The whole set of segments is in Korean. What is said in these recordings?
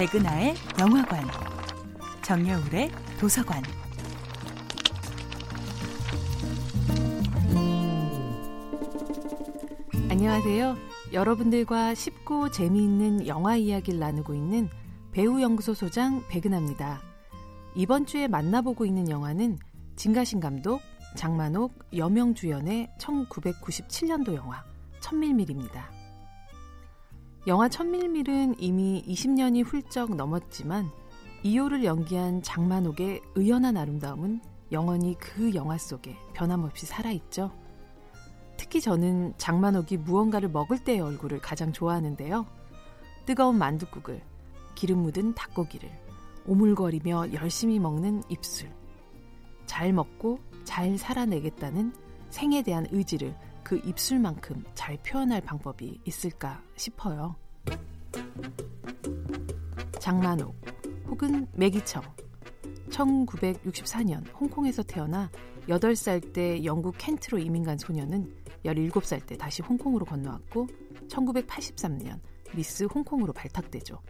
백은하의 영화관, 정여울의 도서관. 안녕하세요. 여러분들과 쉽고 재미있는 영화 이야기를 나누고 있는 배우연구소 소장 백은하입니다. 이번 주에 만나보고 있는 영화는 진가신 감독, 장만옥, 여명 주연의 1997년도 영화 천밀밀입니다. 영화 천밀밀은 이미 20년이 훌쩍 넘었지만 이효를 연기한 장만옥의 의연한 아름다움은 영원히 그 영화 속에 변함없이 살아있죠. 특히 저는 장만옥이 무언가를 먹을 때의 얼굴을 가장 좋아하는데요. 뜨거운 만둣국을, 기름 묻은 닭고기를, 오물거리며 열심히 먹는 입술. 잘 먹고 잘 살아내겠다는 생에 대한 의지를 그 입술만큼 잘 표현할 방법이 있을까 싶어요. 장만옥 혹은 매기청 1964년 홍콩에서 태어나 8살 때 영국 켄트로 이민 간 소녀는 17살 때 다시 홍콩으로 건너왔고 1983년 미스 홍콩으로 발탁되죠.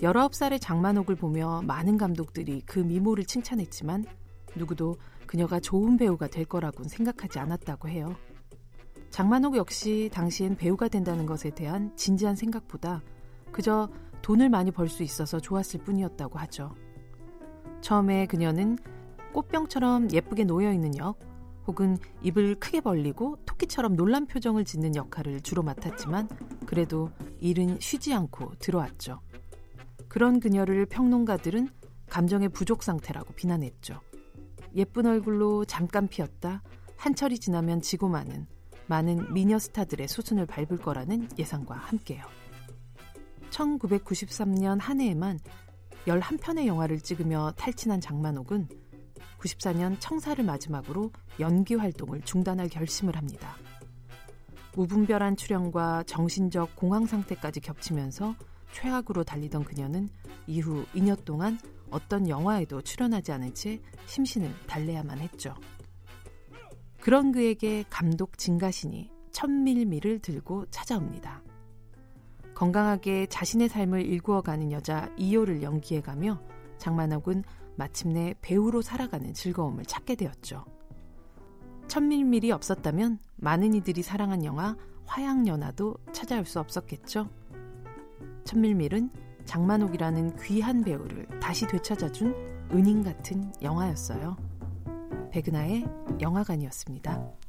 19살의 장만옥을 보며 많은 감독들이 그 미모를 칭찬했지만 누구도 그녀가 좋은 배우가 될 거라고는 생각하지 않았다고 해요. 장만옥 역시 당시엔 배우가 된다는 것에 대한 진지한 생각보다 그저 돈을 많이 벌 수 있어서 좋았을 뿐이었다고 하죠. 처음에 그녀는 꽃병처럼 예쁘게 놓여 있는 역, 혹은 입을 크게 벌리고 토끼처럼 놀란 표정을 짓는 역할을 주로 맡았지만 그래도 일은 쉬지 않고 들어왔죠. 그런 그녀를 평론가들은 감정의 부족 상태라고 비난했죠. 예쁜 얼굴로 잠깐 피었다 한철이 지나면 지고 마는 많은 미녀 스타들의 수순을 밟을 거라는 예상과 함께요. 1993년 한 해에만 11편의 영화를 찍으며 탈진한 장만옥은 94년 청사를 마지막으로 연기 활동을 중단할 결심을 합니다. 무분별한 출연과 정신적 공황 상태까지 겹치면서 최악으로 달리던 그녀는 이후 2년 동안 어떤 영화에도 출연하지 않은 채 심신을 달래야만 했죠. 그런 그에게 감독 진가신이 천밀미를 들고 찾아옵니다. 건강하게 자신의 삶을 일구어가는 여자 이효를 연기해가며 장만옥은 마침내 배우로 살아가는 즐거움을 찾게 되었죠. 천밀밀이 없었다면 많은 이들이 사랑한 영화 화양연화도 찾아올 수 없었겠죠. 천밀밀은 장만옥이라는 귀한 배우를 다시 되찾아준 은인 같은 영화였어요. 백은하의 영화관이었습니다.